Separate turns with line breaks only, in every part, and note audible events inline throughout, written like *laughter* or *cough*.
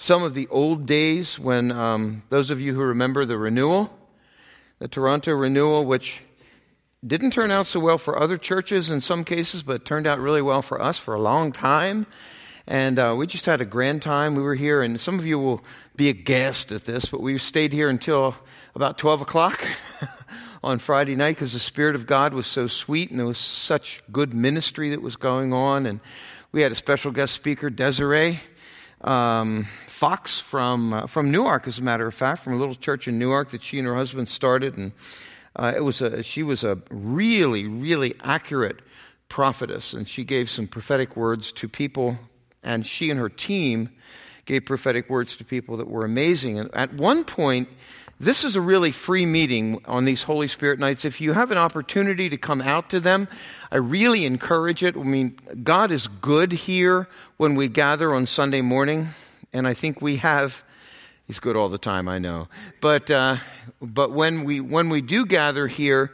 some of the old days when um, those of you who remember the renewal, the Toronto renewal, which didn't turn out so well for other churches in some cases, but turned out really well for us for a long time. And uh, we just had a grand time. We were here, and some of you will be aghast at this, but we stayed here until about 12 o'clock *laughs* on Friday night because the Spirit of God was so sweet and there was such good ministry that was going on. And we had a special guest speaker, Desiree um, Fox from, uh, from Newark, as a matter of fact, from a little church in Newark that she and her husband started. And uh, it was a, she was a really, really accurate prophetess, and she gave some prophetic words to people, and she and her team gave prophetic words to people that were amazing. And at one point, this is a really free meeting on these Holy Spirit nights. If you have an opportunity to come out to them, I really encourage it. I mean, God is good here when we gather on Sunday morning, and I think we have He's good all the time, I know. But, uh, but when, we, when we do gather here,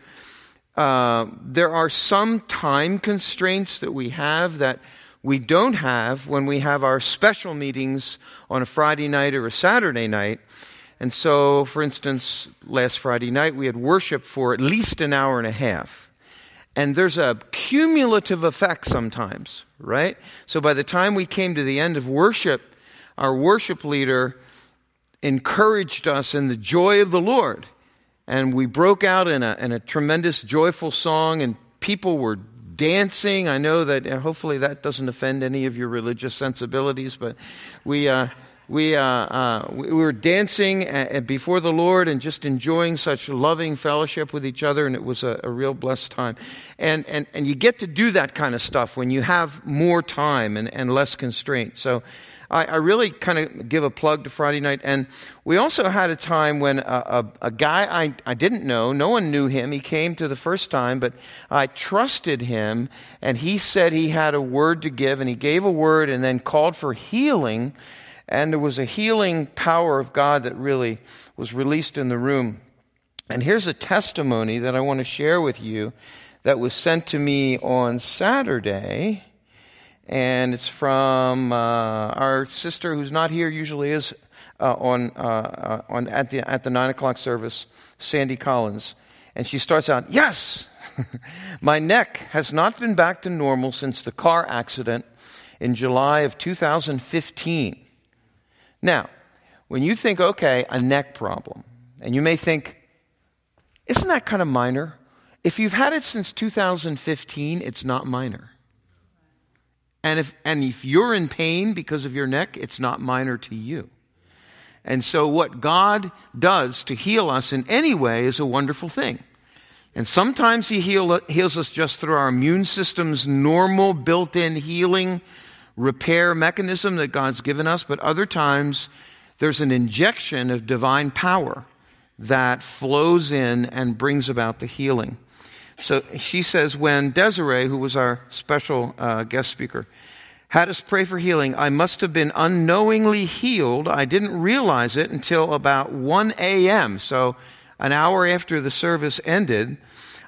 uh, there are some time constraints that we have that we don't have when we have our special meetings on a Friday night or a Saturday night. And so, for instance, last Friday night we had worship for at least an hour and a half. And there's a cumulative effect sometimes, right? So by the time we came to the end of worship, our worship leader encouraged us in the joy of the Lord. And we broke out in a, in a tremendous, joyful song, and people were dancing. I know that uh, hopefully that doesn't offend any of your religious sensibilities, but we. Uh, we, uh, uh, we were dancing before the Lord and just enjoying such loving fellowship with each other, and it was a, a, real blessed time. And, and, and you get to do that kind of stuff when you have more time and, and less constraint. So I, I really kind of give a plug to Friday night. And we also had a time when a, a, a guy I, I didn't know, no one knew him. He came to the first time, but I trusted him, and he said he had a word to give, and he gave a word and then called for healing. And there was a healing power of God that really was released in the room. And here's a testimony that I want to share with you that was sent to me on Saturday and it's from uh, our sister who's not here usually is uh, on, uh, uh, on at the at the nine o'clock service, Sandy Collins, and she starts out, "Yes, *laughs* my neck has not been back to normal since the car accident in July of 2015." Now, when you think, okay, a neck problem, and you may think, isn't that kind of minor? If you've had it since 2015, it's not minor. And if, and if you're in pain because of your neck, it's not minor to you. And so, what God does to heal us in any way is a wonderful thing. And sometimes He heal, heals us just through our immune system's normal built in healing repair mechanism that God's given us, but other times there's an injection of divine power that flows in and brings about the healing. So she says, when Desiree, who was our special uh, guest speaker, had us pray for healing, I must have been unknowingly healed. I didn't realize it until about 1 a.m. So an hour after the service ended,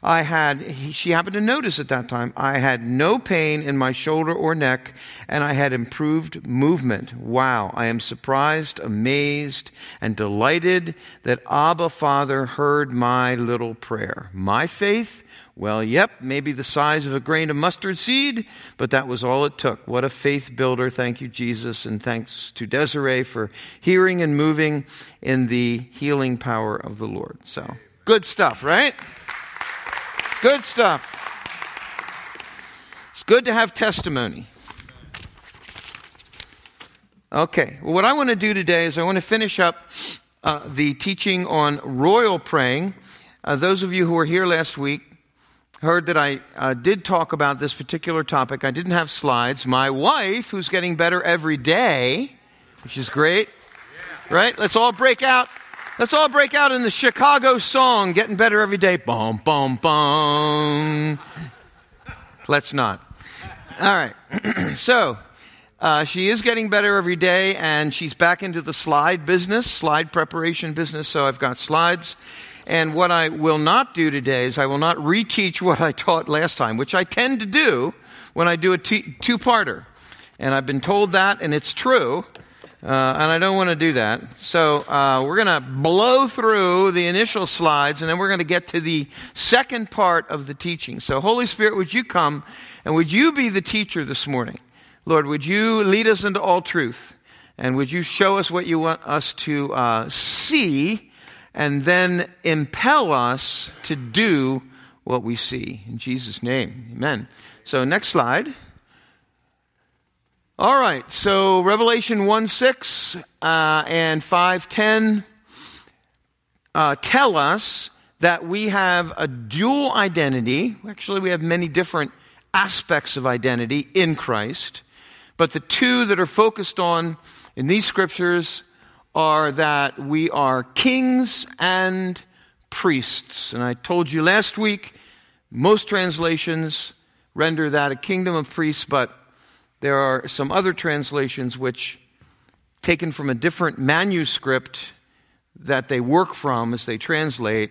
I had, she happened to notice at that time, I had no pain in my shoulder or neck, and I had improved movement. Wow. I am surprised, amazed, and delighted that Abba Father heard my little prayer. My faith well, yep, maybe the size of a grain of mustard seed, but that was all it took. What a faith builder. Thank you, Jesus. And thanks to Desiree for hearing and moving in the healing power of the Lord. So, good stuff, right? Good stuff. It's good to have testimony. Okay, well, what I want to do today is I want to finish up uh, the teaching on royal praying. Uh, those of you who were here last week heard that I uh, did talk about this particular topic. I didn't have slides. My wife, who's getting better every day, which is great, right? Let's all break out. Let's all break out in the Chicago song, Getting Better Every Day. Boom, boom, boom. Let's not. All right. *clears throat* so, uh, she is getting better every day, and she's back into the slide business, slide preparation business. So I've got slides. And what I will not do today is I will not reteach what I taught last time, which I tend to do when I do a two parter. And I've been told that, and it's true. Uh, and I don't want to do that. So uh, we're going to blow through the initial slides, and then we're going to get to the second part of the teaching. So, Holy Spirit, would you come and would you be the teacher this morning? Lord, would you lead us into all truth? And would you show us what you want us to uh, see and then impel us to do what we see? In Jesus' name, amen. So, next slide. All right, so Revelation 1 6 uh, and 510 uh, tell us that we have a dual identity. Actually, we have many different aspects of identity in Christ. But the two that are focused on in these scriptures are that we are kings and priests. And I told you last week, most translations render that a kingdom of priests, but there are some other translations which, taken from a different manuscript that they work from as they translate,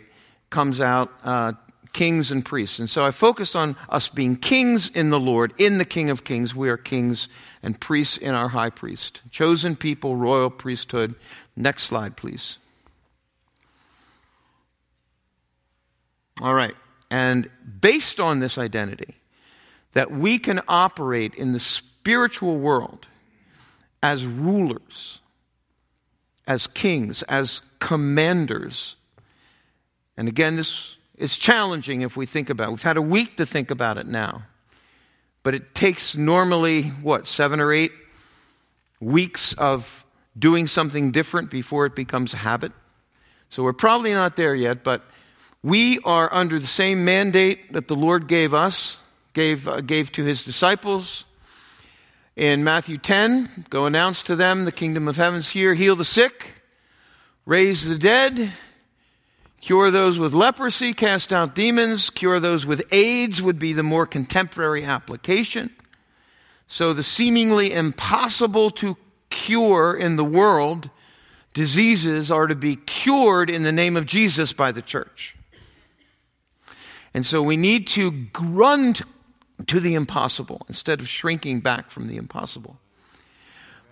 comes out uh, kings and priests. And so I focus on us being kings in the Lord, in the King of Kings. We are kings and priests in our high priest. Chosen people, royal priesthood. Next slide, please. All right. And based on this identity, that we can operate in the spiritual world as rulers, as kings, as commanders. And again, this is challenging if we think about it. We've had a week to think about it now. But it takes normally, what, seven or eight weeks of doing something different before it becomes a habit. So we're probably not there yet, but we are under the same mandate that the Lord gave us, gave, uh, gave to his disciples, in Matthew 10, go announce to them the kingdom of heaven's here, heal the sick, raise the dead, cure those with leprosy, cast out demons, cure those with AIDS would be the more contemporary application. So the seemingly impossible to cure in the world diseases are to be cured in the name of Jesus by the church. And so we need to run to the impossible instead of shrinking back from the impossible.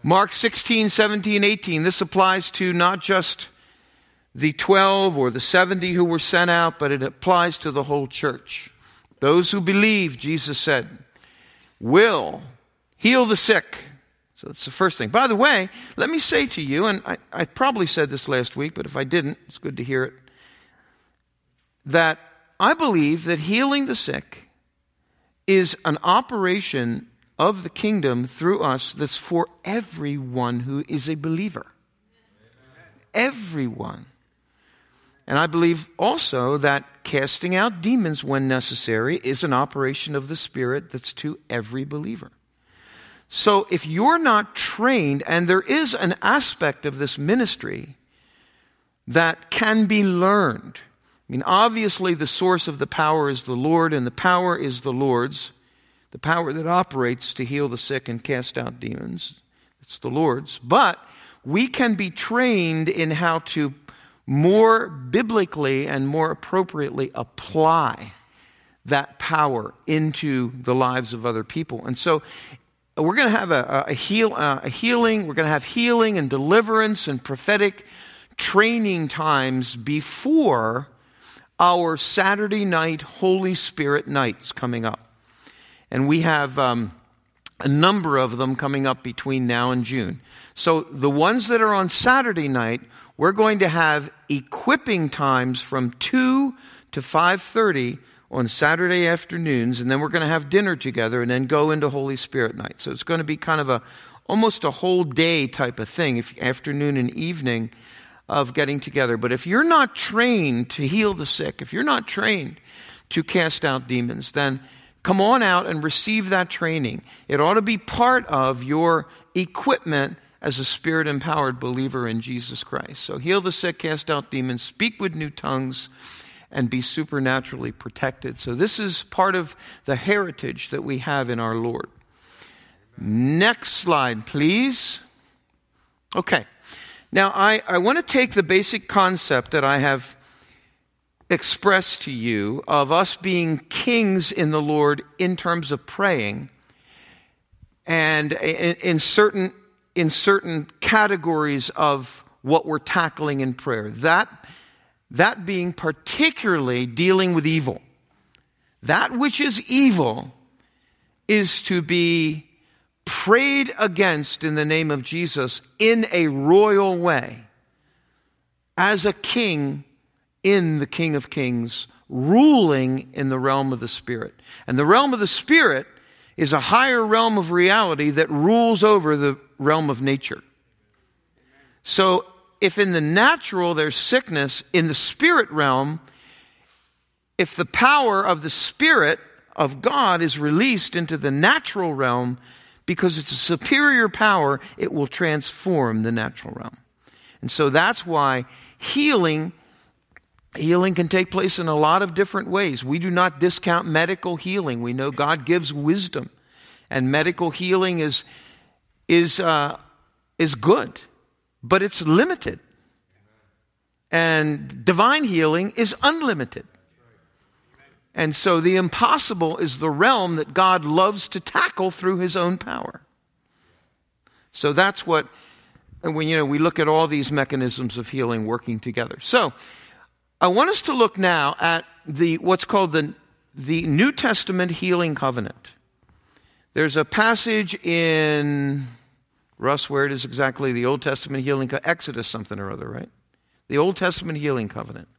Mark 16, 17, 18. This applies to not just the 12 or the 70 who were sent out, but it applies to the whole church. Those who believe, Jesus said, will heal the sick. So that's the first thing. By the way, let me say to you, and I, I probably said this last week, but if I didn't, it's good to hear it, that I believe that healing the sick is an operation of the kingdom through us that's for everyone who is a believer. Everyone. And I believe also that casting out demons when necessary is an operation of the Spirit that's to every believer. So if you're not trained, and there is an aspect of this ministry that can be learned, I mean, obviously, the source of the power is the Lord, and the power is the Lord's. The power that operates to heal the sick and cast out demons. It's the Lord's. But we can be trained in how to more biblically and more appropriately apply that power into the lives of other people. And so we're going to have a, a, heal, uh, a healing, we're going to have healing and deliverance and prophetic training times before our Saturday night Holy Spirit nights coming up. And we have um, a number of them coming up between now and June. So the ones that are on Saturday night, we're going to have equipping times from 2 to 5:30 on Saturday afternoons and then we're going to have dinner together and then go into Holy Spirit night. So it's going to be kind of a almost a whole day type of thing, if afternoon and evening of getting together. But if you're not trained to heal the sick, if you're not trained to cast out demons, then come on out and receive that training. It ought to be part of your equipment as a spirit empowered believer in Jesus Christ. So heal the sick, cast out demons, speak with new tongues, and be supernaturally protected. So this is part of the heritage that we have in our Lord. Next slide, please. Okay. Now, I, I want to take the basic concept that I have expressed to you of us being kings in the Lord in terms of praying and in, in certain in certain categories of what we're tackling in prayer. That, that being particularly dealing with evil. That which is evil is to be prayed against in the name of Jesus in a royal way. As a king in the King of Kings, ruling in the realm of the Spirit. And the realm of the Spirit is a higher realm of reality that rules over the realm of nature. So, if in the natural there's sickness, in the spirit realm, if the power of the Spirit of God is released into the natural realm, because it's a superior power, it will transform the natural realm. And so that's why healing Healing can take place in a lot of different ways. We do not discount medical healing. We know God gives wisdom, and medical healing is is uh, is good, but it's limited. And divine healing is unlimited. And so the impossible is the realm that God loves to tackle through his own power. So that's what, when you know, we look at all these mechanisms of healing working together. So I want us to look now at the, what's called the, the New Testament healing covenant. There's a passage in, Russ, where it is exactly the Old Testament healing, Exodus something or other, right? The Old Testament healing covenant.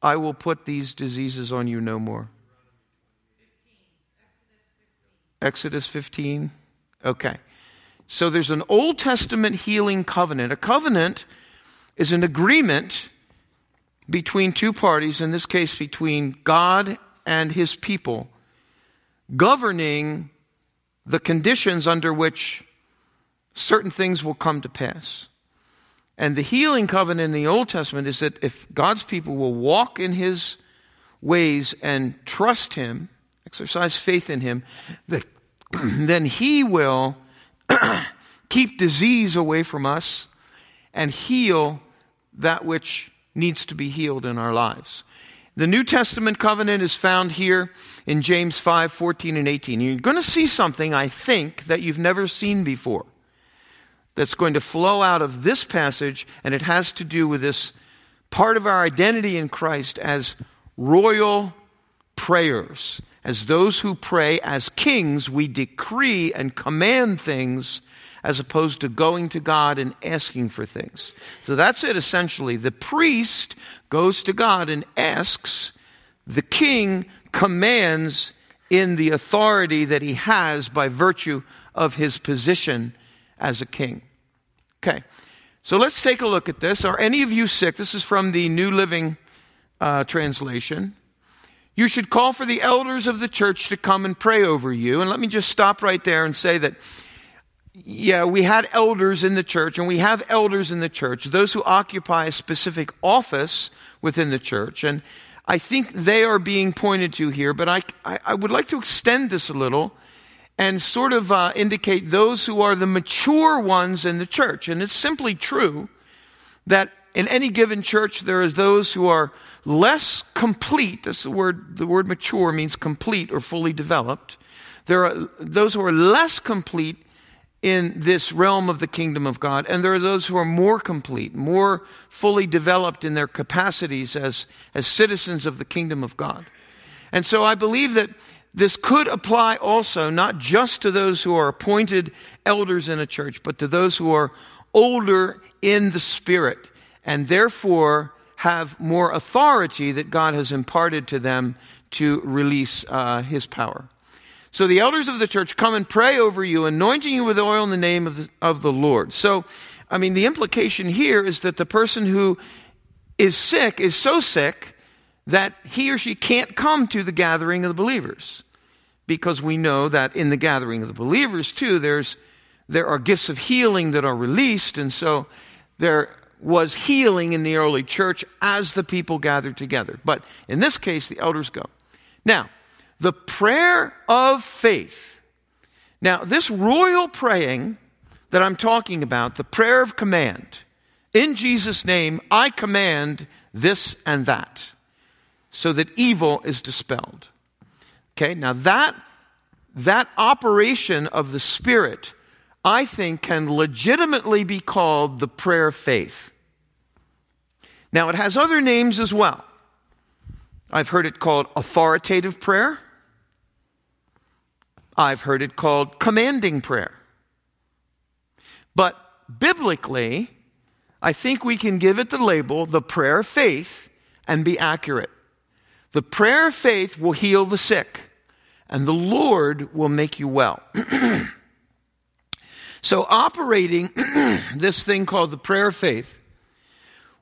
I will put these diseases on you no more. Exodus 15. Okay. So there's an Old Testament healing covenant. A covenant is an agreement between two parties, in this case between God and his people, governing the conditions under which certain things will come to pass. And the healing covenant in the Old Testament is that if God's people will walk in his ways and trust him, exercise faith in Him, that, *clears throat* then He will *clears throat* keep disease away from us and heal that which needs to be healed in our lives. The New Testament covenant is found here in James 5 14 and 18. You're going to see something, I think, that you've never seen before that's going to flow out of this passage, and it has to do with this part of our identity in Christ as royal prayers. As those who pray as kings, we decree and command things as opposed to going to God and asking for things. So that's it essentially. The priest goes to God and asks, the king commands in the authority that he has by virtue of his position as a king. Okay, so let's take a look at this. Are any of you sick? This is from the New Living uh, Translation. You should call for the elders of the church to come and pray over you. And let me just stop right there and say that, yeah, we had elders in the church, and we have elders in the church, those who occupy a specific office within the church. And I think they are being pointed to here, but I, I, I would like to extend this a little and sort of uh, indicate those who are the mature ones in the church. And it's simply true that in any given church, there is those who are less complete. This word, the word mature means complete or fully developed. There are those who are less complete in this realm of the kingdom of God, and there are those who are more complete, more fully developed in their capacities as, as citizens of the kingdom of God. And so I believe that this could apply also not just to those who are appointed elders in a church, but to those who are older in the spirit and therefore have more authority that God has imparted to them to release uh, his power. So the elders of the church come and pray over you, anointing you with oil in the name of the, of the Lord. So, I mean, the implication here is that the person who is sick is so sick that he or she can't come to the gathering of the believers. Because we know that in the gathering of the believers, too, there's, there are gifts of healing that are released. And so there was healing in the early church as the people gathered together. But in this case, the elders go. Now, the prayer of faith. Now, this royal praying that I'm talking about, the prayer of command, in Jesus' name, I command this and that, so that evil is dispelled. Okay, now that, that operation of the Spirit I think, can legitimately be called the prayer of faith. Now, it has other names as well. I've heard it called authoritative prayer. I've heard it called commanding prayer. But biblically, I think we can give it the label the prayer of faith and be accurate. The prayer of faith will heal the sick, and the Lord will make you well. *clears throat* so, operating *clears throat* this thing called the prayer of faith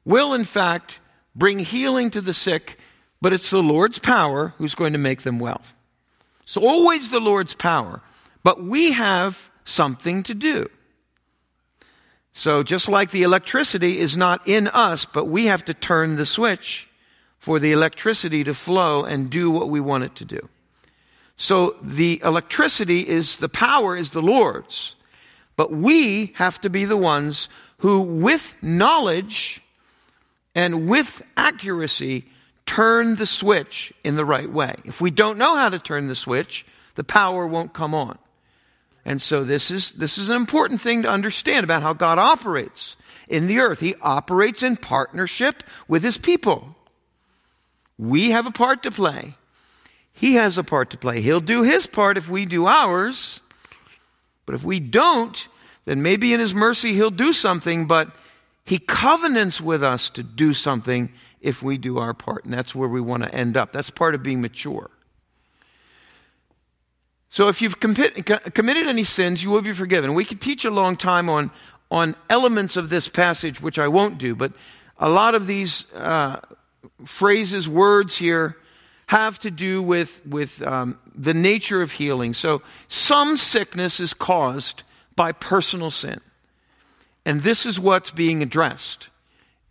will, in fact, bring healing to the sick, but it's the Lord's power who's going to make them well. So, always the Lord's power, but we have something to do. So, just like the electricity is not in us, but we have to turn the switch for the electricity to flow and do what we want it to do. So the electricity is, the power is the Lord's. But we have to be the ones who, with knowledge and with accuracy, turn the switch in the right way. If we don't know how to turn the switch, the power won't come on. And so this is, this is an important thing to understand about how God operates in the earth. He operates in partnership with his people. We have a part to play. He has a part to play. He'll do his part if we do ours. But if we don't, then maybe in his mercy he'll do something, but he covenants with us to do something if we do our part. And that's where we want to end up. That's part of being mature. So if you've committed any sins, you will be forgiven. We could teach a long time on, on elements of this passage, which I won't do, but a lot of these uh, phrases, words here have to do with, with um, the nature of healing. So, some sickness is caused by personal sin. And this is what's being addressed.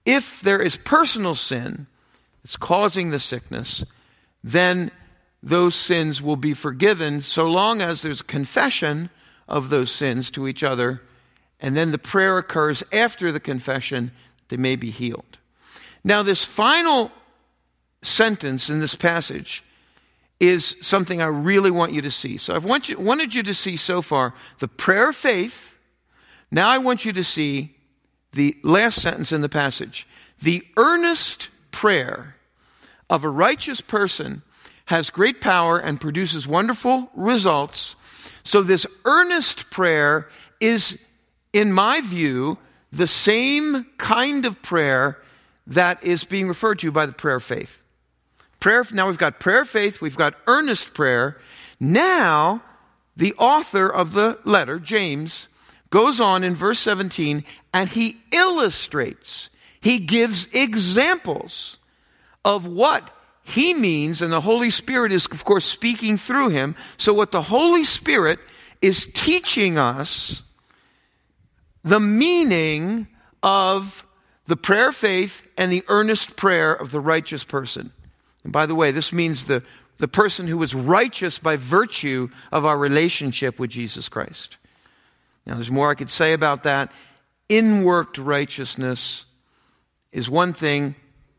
If there is personal sin that's causing the sickness, then those sins will be forgiven so long as there's confession of those sins to each other, and then the prayer occurs after the confession, they may be healed. Now, this final sentence in this passage is something I really want you to see. So I've want you, wanted you to see so far the prayer of faith. Now I want you to see the last sentence in the passage. The earnest prayer of a righteous person has great power and produces wonderful results. So this earnest prayer is, in my view, the same kind of prayer that is being referred to by the prayer of faith. Prayer, now we've got prayer faith, we've got earnest prayer. Now, the author of the letter, James, goes on in verse 17 and he illustrates, he gives examples of what he means, and the Holy Spirit is, of course, speaking through him. So, what the Holy Spirit is teaching us the meaning of the prayer of faith and the earnest prayer of the righteous person. And by the way, this means the, the person who is righteous by virtue of our relationship with Jesus Christ. Now, there's more I could say about that. Inworked righteousness is one thing,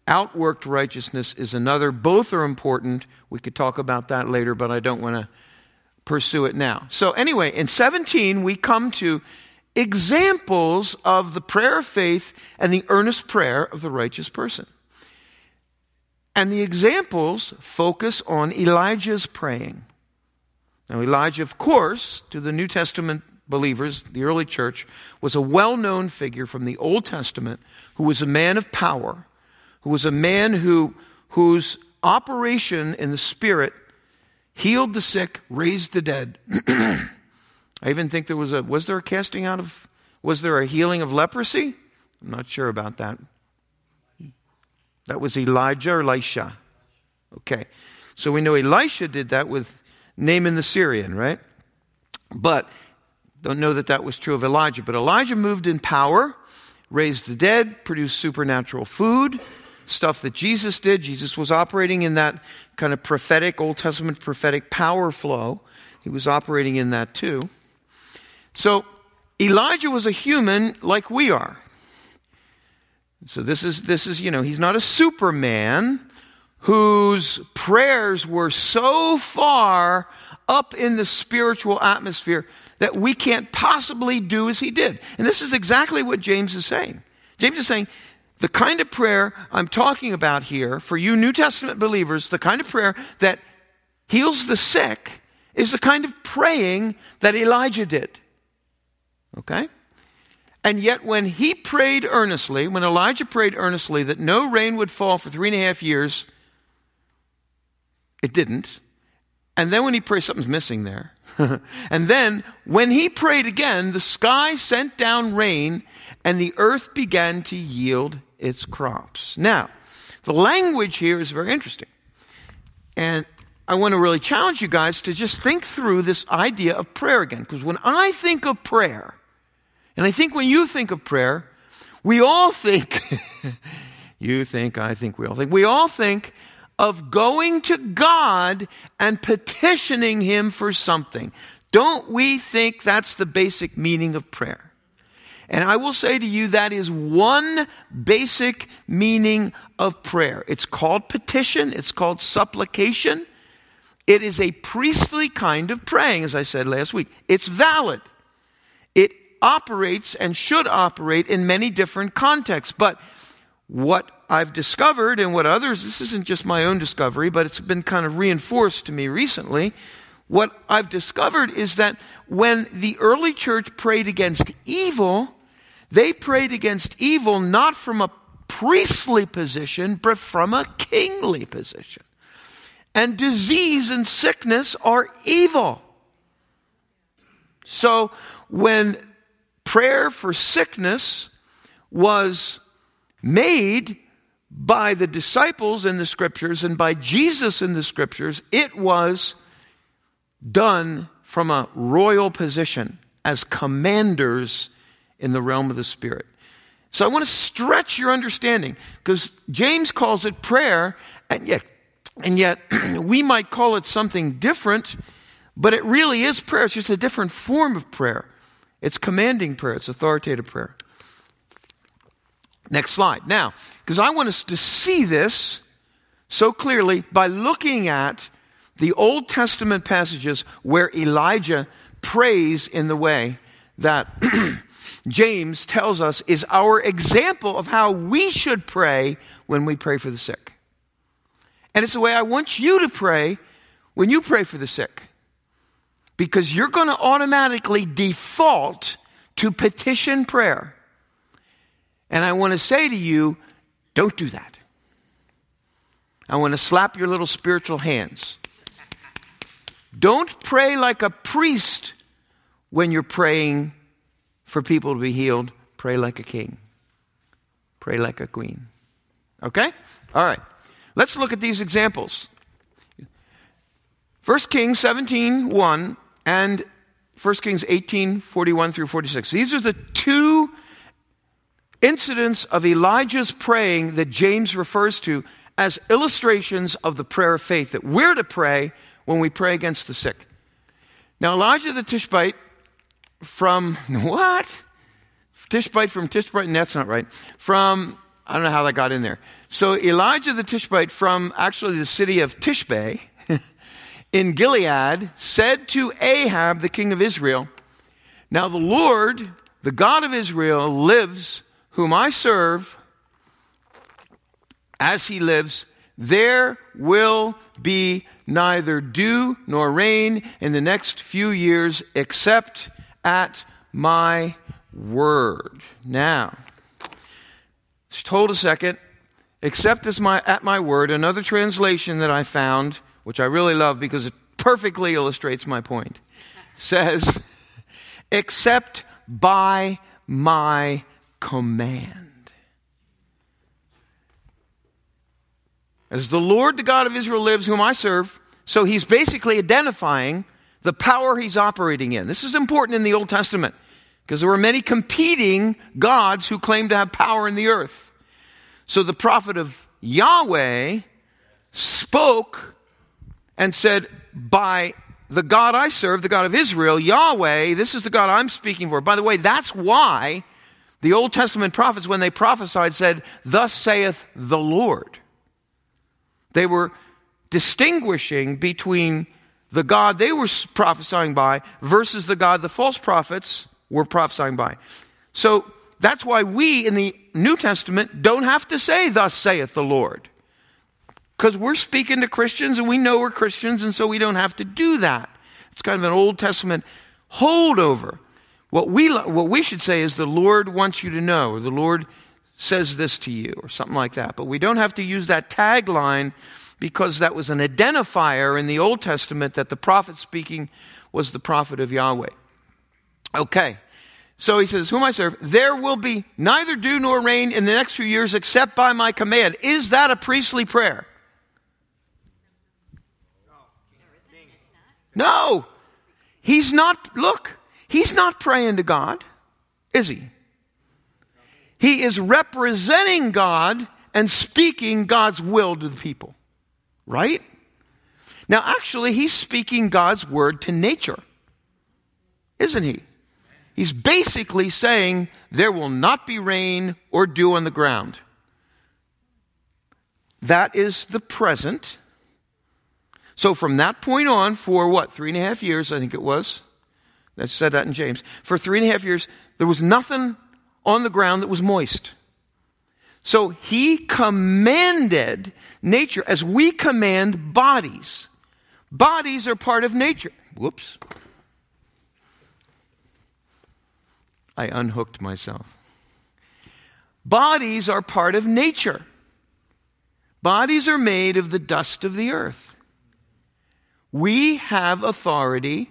outworked righteousness is another. Both are important. We could talk about that later, but I don't want to pursue it now. So, anyway, in 17, we come to examples of the prayer of faith and the earnest prayer of the righteous person. And the examples focus on Elijah's praying. Now, Elijah, of course, to the New Testament believers, the early church, was a well known figure from the Old Testament who was a man of power, who was a man who, whose operation in the Spirit healed the sick, raised the dead. *clears throat* I even think there was a, was there a casting out of, was there a healing of leprosy? I'm not sure about that. That was Elijah or Elisha. Okay. So we know Elisha did that with Naaman the Syrian, right? But don't know that that was true of Elijah. But Elijah moved in power, raised the dead, produced supernatural food, stuff that Jesus did. Jesus was operating in that kind of prophetic, Old Testament prophetic power flow. He was operating in that too. So Elijah was a human like we are. So this is this is, you know, he's not a superman whose prayers were so far up in the spiritual atmosphere that we can't possibly do as he did. And this is exactly what James is saying. James is saying, the kind of prayer I'm talking about here for you New Testament believers, the kind of prayer that heals the sick, is the kind of praying that Elijah did. Okay? And yet, when he prayed earnestly, when Elijah prayed earnestly that no rain would fall for three and a half years, it didn't. And then when he prayed, something's missing there. *laughs* and then when he prayed again, the sky sent down rain and the earth began to yield its crops. Now, the language here is very interesting. And I want to really challenge you guys to just think through this idea of prayer again. Because when I think of prayer, and I think when you think of prayer, we all think, *laughs* you think, I think, we all think, we all think of going to God and petitioning Him for something. Don't we think that's the basic meaning of prayer? And I will say to you, that is one basic meaning of prayer. It's called petition, it's called supplication. It is a priestly kind of praying, as I said last week. It's valid. Operates and should operate in many different contexts. But what I've discovered and what others, this isn't just my own discovery, but it's been kind of reinforced to me recently. What I've discovered is that when the early church prayed against evil, they prayed against evil not from a priestly position, but from a kingly position. And disease and sickness are evil. So when prayer for sickness was made by the disciples in the scriptures and by Jesus in the scriptures, it was done from a royal position as commanders in the realm of the Spirit. So I want to stretch your understanding because James calls it prayer, and yet, and yet *clears throat* we might call it something different, but it really is prayer. It's just a different form of prayer. It's commanding prayer, it's authoritative prayer. Next slide. Now, because I want us to see this so clearly by looking at the Old Testament passages where Elijah prays in the way that *clears throat* James tells us is our example of how we should pray when we pray for the sick. And it's the way I want you to pray when you pray for the sick. Because you're going to automatically default to petition prayer. And I want to say to you, don't do that. I want to slap your little spiritual hands. Don't pray like a priest when you're praying for people to be healed. Pray like a king. Pray like a queen. Okay? All right. Let's look at these examples. 1 Kings 17 1 and 1 Kings 18 41 through 46. These are the two incidents of Elijah's praying that James refers to as illustrations of the prayer of faith that we're to pray when we pray against the sick. Now, Elijah the Tishbite from *laughs* what? Tishbite from Tishbite? That's not right. From, I don't know how that got in there. So Elijah the Tishbite from actually the city of Tishbe in Gilead said to Ahab, the king of Israel, Now the Lord, the God of Israel, lives whom I serve, as he lives, there will be neither dew nor rain in the next few years except at my word. Now, just hold a second. Except my, at my word, another translation that I found, which I really love because it perfectly illustrates my point, says, except by my command. As the Lord, the God of Israel, lives, whom I serve, so he's basically identifying the power he's operating in. This is important in the Old Testament because there were many competing gods who claimed to have power in the earth. So the prophet of Yahweh spoke and said, By the God I serve, the God of Israel, Yahweh, this is the God I'm speaking for. By the way, that's why the Old Testament prophets, when they prophesied, said, Thus saith the Lord. They were distinguishing between the God they were prophesying by versus the God the false prophets were prophesying by. So that's why we in the New Testament don't have to say, Thus saith the Lord. Because we're speaking to Christians and we know we're Christians, and so we don't have to do that. It's kind of an Old Testament holdover. What we, what we should say is the Lord wants you to know, or the Lord says this to you, or something like that. But we don't have to use that tagline because that was an identifier in the Old Testament that the prophet speaking was the prophet of Yahweh. Okay. So he says, Whom I serve, there will be neither dew nor rain in the next few years except by my command. Is that a priestly prayer? No. He's not, look, he's not praying to God, is he? He is representing God and speaking God's will to the people. Right? Now, actually, he's speaking God's word to nature, isn't he? He's basically saying there will not be rain or dew on the ground. That is the present. So from that point on, for what, three and a half years, I think it was. I said that in James. For three and a half years, there was nothing on the ground that was moist. So he commanded nature as we command bodies. Bodies are part of nature. Whoops. I unhooked myself. Bodies are part of nature. Bodies are made of the dust of the earth. We have authority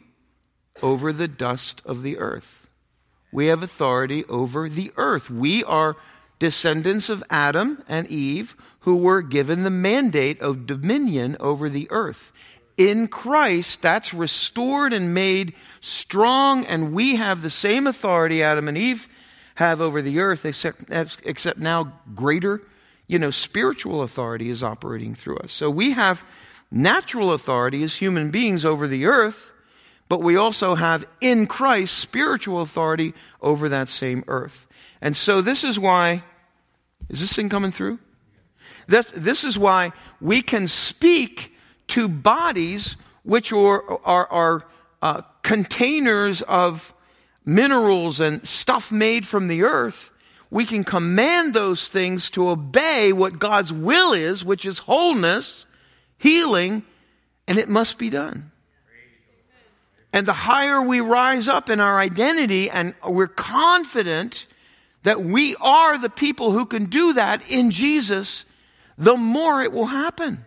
over the dust of the earth. We have authority over the earth. We are descendants of Adam and Eve who were given the mandate of dominion over the earth. In Christ, that's restored and made strong, and we have the same authority Adam and Eve have over the earth, except, except now greater, you know, spiritual authority is operating through us. So we have natural authority as human beings over the earth, but we also have in Christ spiritual authority over that same earth. And so this is why, is this thing coming through? This, this is why we can speak to bodies which are, are, are uh, containers of minerals and stuff made from the earth. We can command those things to obey what God's will is, which is wholeness, healing, and it must be done. And the higher we rise up in our identity and we're confident that we are the people who can do that in Jesus, the more it will happen.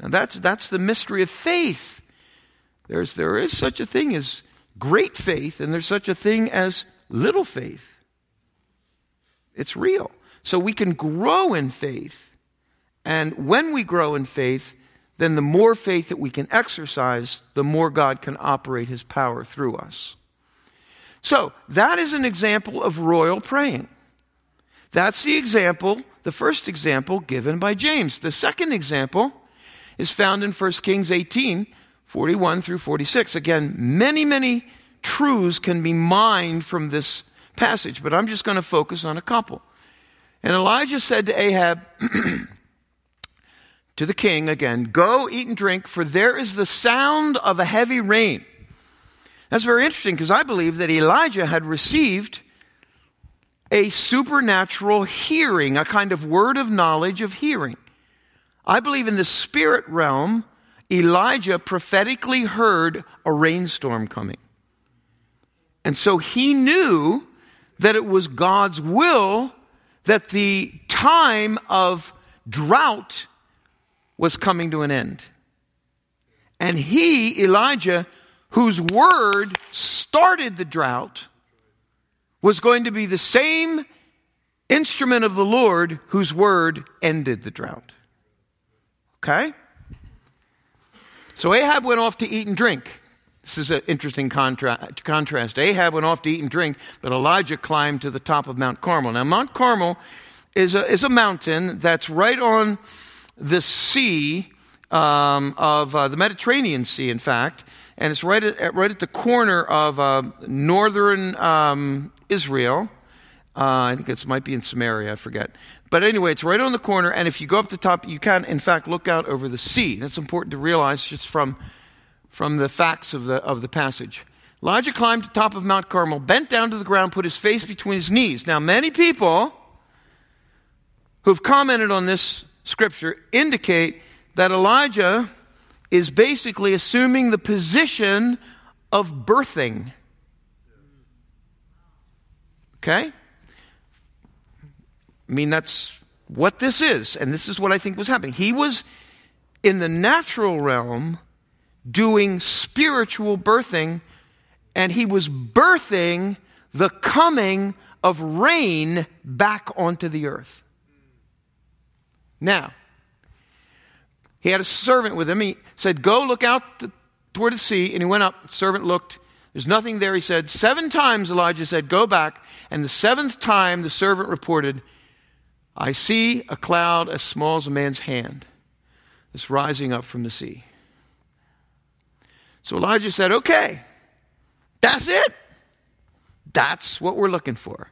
And that's, that's the mystery of faith. There's, there is such a thing as great faith, and there's such a thing as little faith. It's real. So we can grow in faith. And when we grow in faith, then the more faith that we can exercise, the more God can operate his power through us. So, that is an example of royal praying. That's the example, the first example given by James. The second example is found in 1 Kings 18, 41 through 46. Again, many, many truths can be mined from this passage, but I'm just going to focus on a couple. And Elijah said to Ahab, *clears throat* to the king again, Go eat and drink, for there is the sound of a heavy rain. That's very interesting because I believe that Elijah had received a supernatural hearing, a kind of word of knowledge of hearing. I believe in the spirit realm, Elijah prophetically heard a rainstorm coming. And so he knew that it was God's will that the time of drought was coming to an end. And he, Elijah, whose word started the drought was going to be the same instrument of the Lord whose word ended the drought. Okay? So Ahab went off to eat and drink. This is an interesting contra- contrast. Ahab went off to eat and drink, but Elijah climbed to the top of Mount Carmel. Now, Mount Carmel is a, is a mountain that's right on the sea um, of uh, the Mediterranean Sea, in fact, and it's right at, right at the corner of uh, northern um, Israel Uh, I think it might be in Samaria, I forget. But anyway, it's right on the corner, and if you go up the top, you can, in fact, look out over the sea. That's important to realize just from, from the facts of the, of the passage. Elijah climbed to the top of Mount Carmel, bent down to the ground, put his face between his knees. Now, many people who've commented on this scripture indicate that Elijah is basically assuming the position of birthing. Okay? I mean, that's what this is, and this is what I think was happening. He was in the natural realm doing spiritual birthing, and he was birthing the coming of rain back onto the earth. Now, he had a servant with him. He said, Go look out the, toward the sea. And he went up. The servant looked. There's nothing there. He said, Seven times Elijah said, Go back. And the seventh time the servant reported, I see a cloud as small as a man's hand that's rising up from the sea. So Elijah said, Okay, that's it. That's what we're looking for.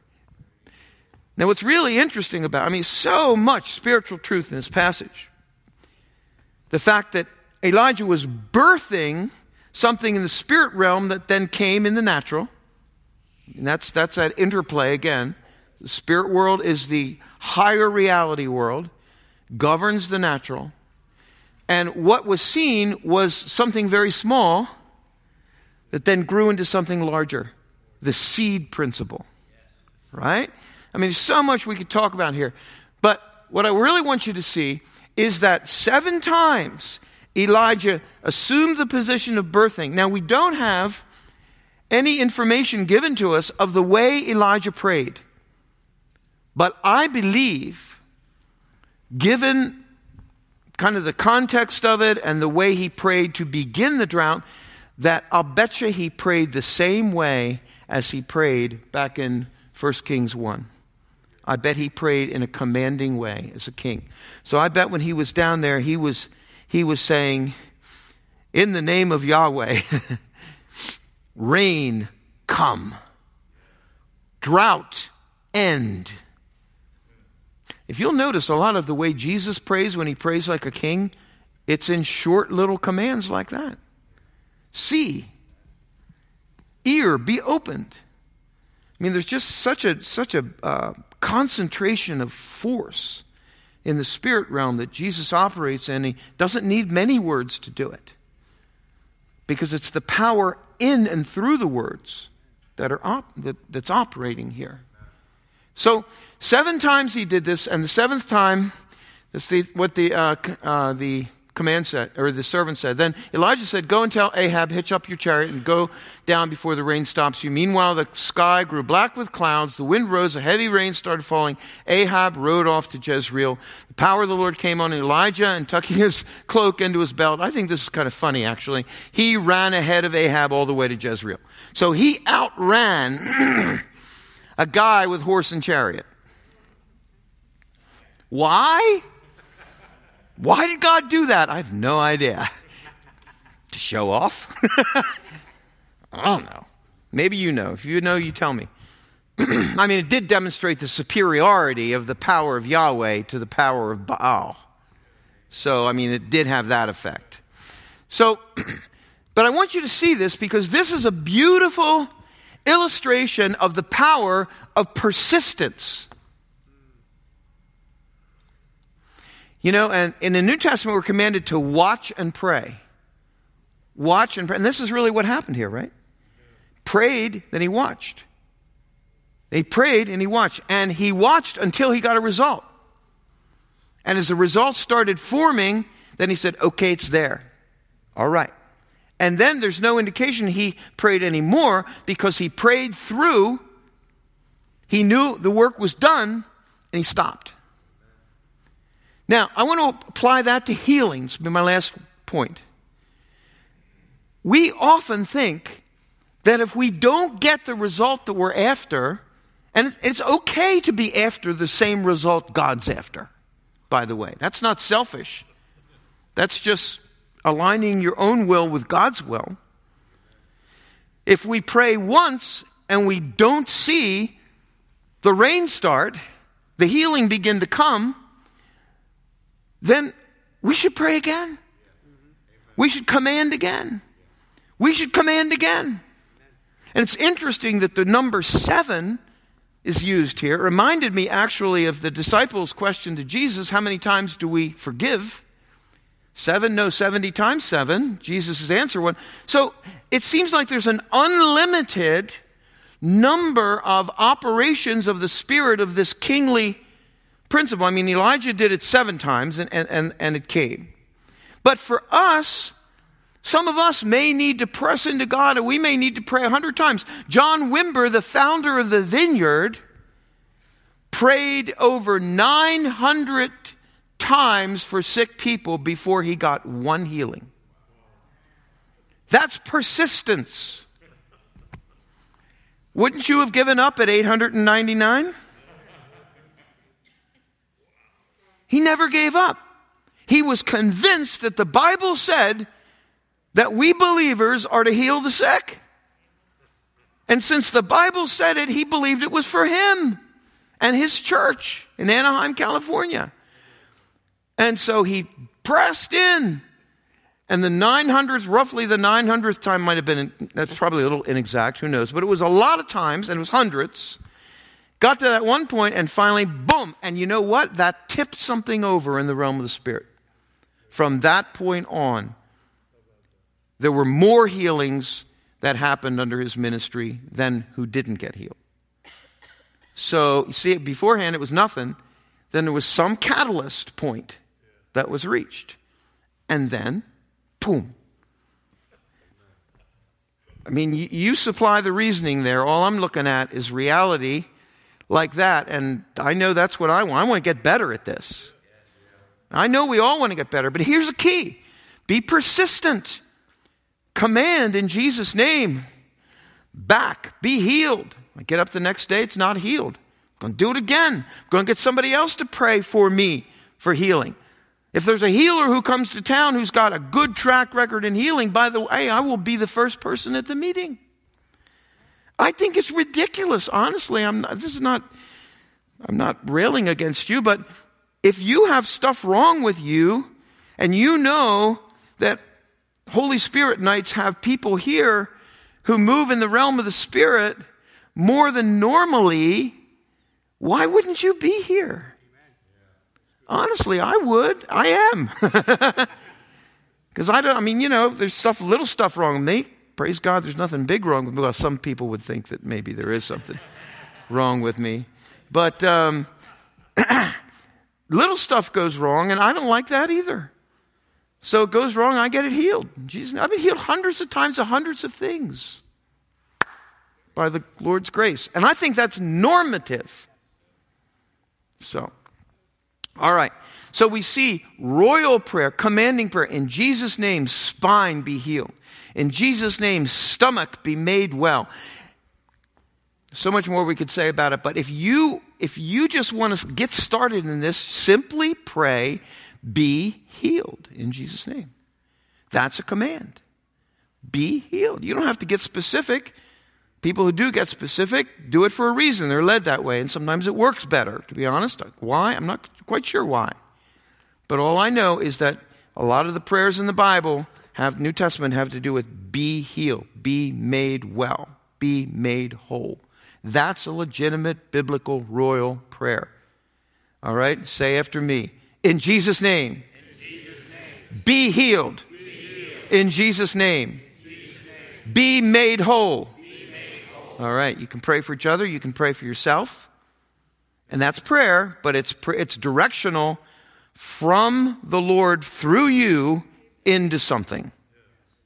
Now, what's really interesting about, I mean, so much spiritual truth in this passage. The fact that Elijah was birthing something in the spirit realm that then came in the natural. And that's, that's that interplay again. The spirit world is the higher reality world, governs the natural. And what was seen was something very small that then grew into something larger the seed principle. Right? I mean, there's so much we could talk about here. But what I really want you to see is that seven times Elijah assumed the position of birthing. Now, we don't have any information given to us of the way Elijah prayed. But I believe, given kind of the context of it and the way he prayed to begin the drought, that I'll bet you he prayed the same way as he prayed back in 1 Kings 1. I bet he prayed in a commanding way as a king. So I bet when he was down there, he was, he was saying, In the name of Yahweh, *laughs* rain come, drought end. If you'll notice a lot of the way Jesus prays when he prays like a king, it's in short little commands like that. See, ear be opened. I mean, there's just such a such a uh, concentration of force in the spirit realm that Jesus operates in. He doesn't need many words to do it because it's the power in and through the words that are op- that, that's operating here. So seven times he did this, and the seventh time, the, what the uh, uh, the command said, or the servant said. Then Elijah said, Go and tell Ahab, hitch up your chariot and go down before the rain stops you. Meanwhile, the sky grew black with clouds. The wind rose. A heavy rain started falling. Ahab rode off to Jezreel. The power of the Lord came on Elijah and tucking *laughs* his cloak into his belt. I think this is kind of funny, actually. He ran ahead of Ahab all the way to Jezreel. So he outran *clears throat* a guy with horse and chariot. Why? Why did God do that? I have no idea. *laughs* to show off? *laughs* I don't know. Maybe you know. If you know, you tell me. *clears throat* I mean, it did demonstrate the superiority of the power of Yahweh to the power of Baal. So, I mean, it did have that effect. So, *clears throat* but I want you to see this because this is a beautiful illustration of the power of persistence. You know, and in the New Testament, we're commanded to watch and pray. Watch and pray. And this is really what happened here, right? Prayed, then he watched. He prayed and he watched. And he watched until he got a result. And as the result started forming, then he said, okay, it's there. All right. And then there's no indication he prayed anymore because he prayed through. He knew the work was done and he stopped. Now, I want to apply that to healings, be my last point. We often think that if we don't get the result that we're after, and it's okay to be after the same result God's after, by the way. That's not selfish. That's just aligning your own will with God's will. If we pray once and we don't see the rain start, the healing begin to come, then we should pray again. We should command again. We should command again. And it's interesting that the number seven is used here. It reminded me actually of the disciples' question to Jesus how many times do we forgive? Seven, no, 70 times seven. Jesus' answer one. So it seems like there's an unlimited number of operations of the Spirit of this kingly principle. I mean, Elijah did it seven times and, and, and it came. But for us, some of us may need to press into God and we may need to pray a hundred times. John Wimber, the founder of the Vineyard, prayed over 900 times for sick people before he got one healing. That's persistence. Wouldn't you have given up at 899? He never gave up. He was convinced that the Bible said that we believers are to heal the sick. And since the Bible said it, he believed it was for him and his church in Anaheim, California. And so he pressed in. And the 900th, roughly the 900th time might have been, that's probably a little inexact, who knows, but it was a lot of times, and it was hundreds. Got to that one point, and finally, boom. And you know what? That tipped something over in the realm of the Spirit. From that point on, there were more healings that happened under his ministry than who didn't get healed. So, you see, beforehand it was nothing. Then there was some catalyst point that was reached. And then, boom. I mean, you, you supply the reasoning there. All I'm looking at is reality like that. And I know that's what I want. I want to get better at this. I know we all want to get better, but here's the key be persistent. Command in Jesus' name. Back. Be healed. I get up the next day, it's not healed. I'm going to do it again. I'm going to get somebody else to pray for me for healing. If there's a healer who comes to town who's got a good track record in healing, by the way, I will be the first person at the meeting. I think it's ridiculous. Honestly, I'm not, this is not, I'm not railing against you, but if you have stuff wrong with you and you know that Holy Spirit nights have people here who move in the realm of the Spirit more than normally, why wouldn't you be here? Honestly, I would. I am. *laughs* Because I don't, I mean, you know, there's stuff, little stuff wrong with me. Praise God, there's nothing big wrong with me. Well, some people would think that maybe there is something *laughs* wrong with me. But um, *clears throat* little stuff goes wrong, and I don't like that either. So it goes wrong, I get it healed. Jesus, I've been healed hundreds of times of hundreds of things by the Lord's grace. And I think that's normative. So, all right. So we see royal prayer, commanding prayer. In Jesus' name, spine be healed. In Jesus' name, stomach be made well. So much more we could say about it, but if you if you just want to get started in this, simply pray, be healed in Jesus' name. That's a command. Be healed. You don't have to get specific. People who do get specific do it for a reason. They're led that way, and sometimes it works better, to be honest. Why? I'm not quite sure why. But all I know is that a lot of the prayers in the Bible have New Testament have to do with be healed, be made well, be made whole. That's a legitimate biblical royal prayer. All right? Say after me. In Jesus' name. In Jesus name. Be, healed. be healed. In Jesus' name. Jesus name. Be, made whole. be made whole. All right. You can pray for each other. You can pray for yourself. And that's prayer, but it's, it's directional from the Lord through you into something.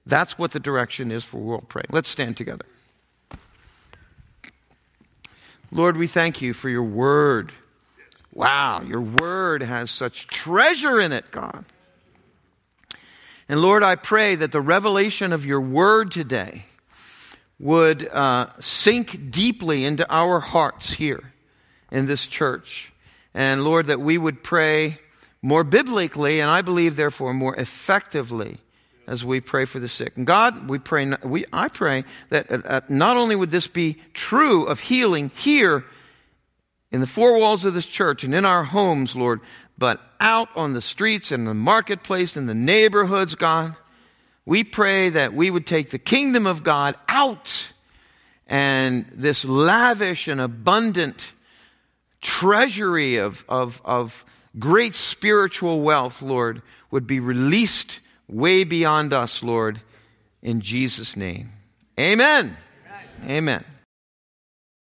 That's what the direction is for royal praying. Let's stand together. Lord, we thank you for your word. Wow, your word has such treasure in it, God. And Lord, I pray that the revelation of your word today would uh, sink deeply into our hearts here in this church. And Lord, that we would pray more biblically, and I believe, therefore, more effectively as we pray for the sick. And God, we pray, we, I pray that uh, not only would this be true of healing here in the four walls of this church and in our homes, Lord, but out on the streets and the marketplace and the neighborhoods, God. We pray that we would take the kingdom of God out and this lavish and abundant treasury of, of, of great spiritual wealth, Lord, would be released way beyond us, Lord, in Jesus' name. Amen. Amen. Amen.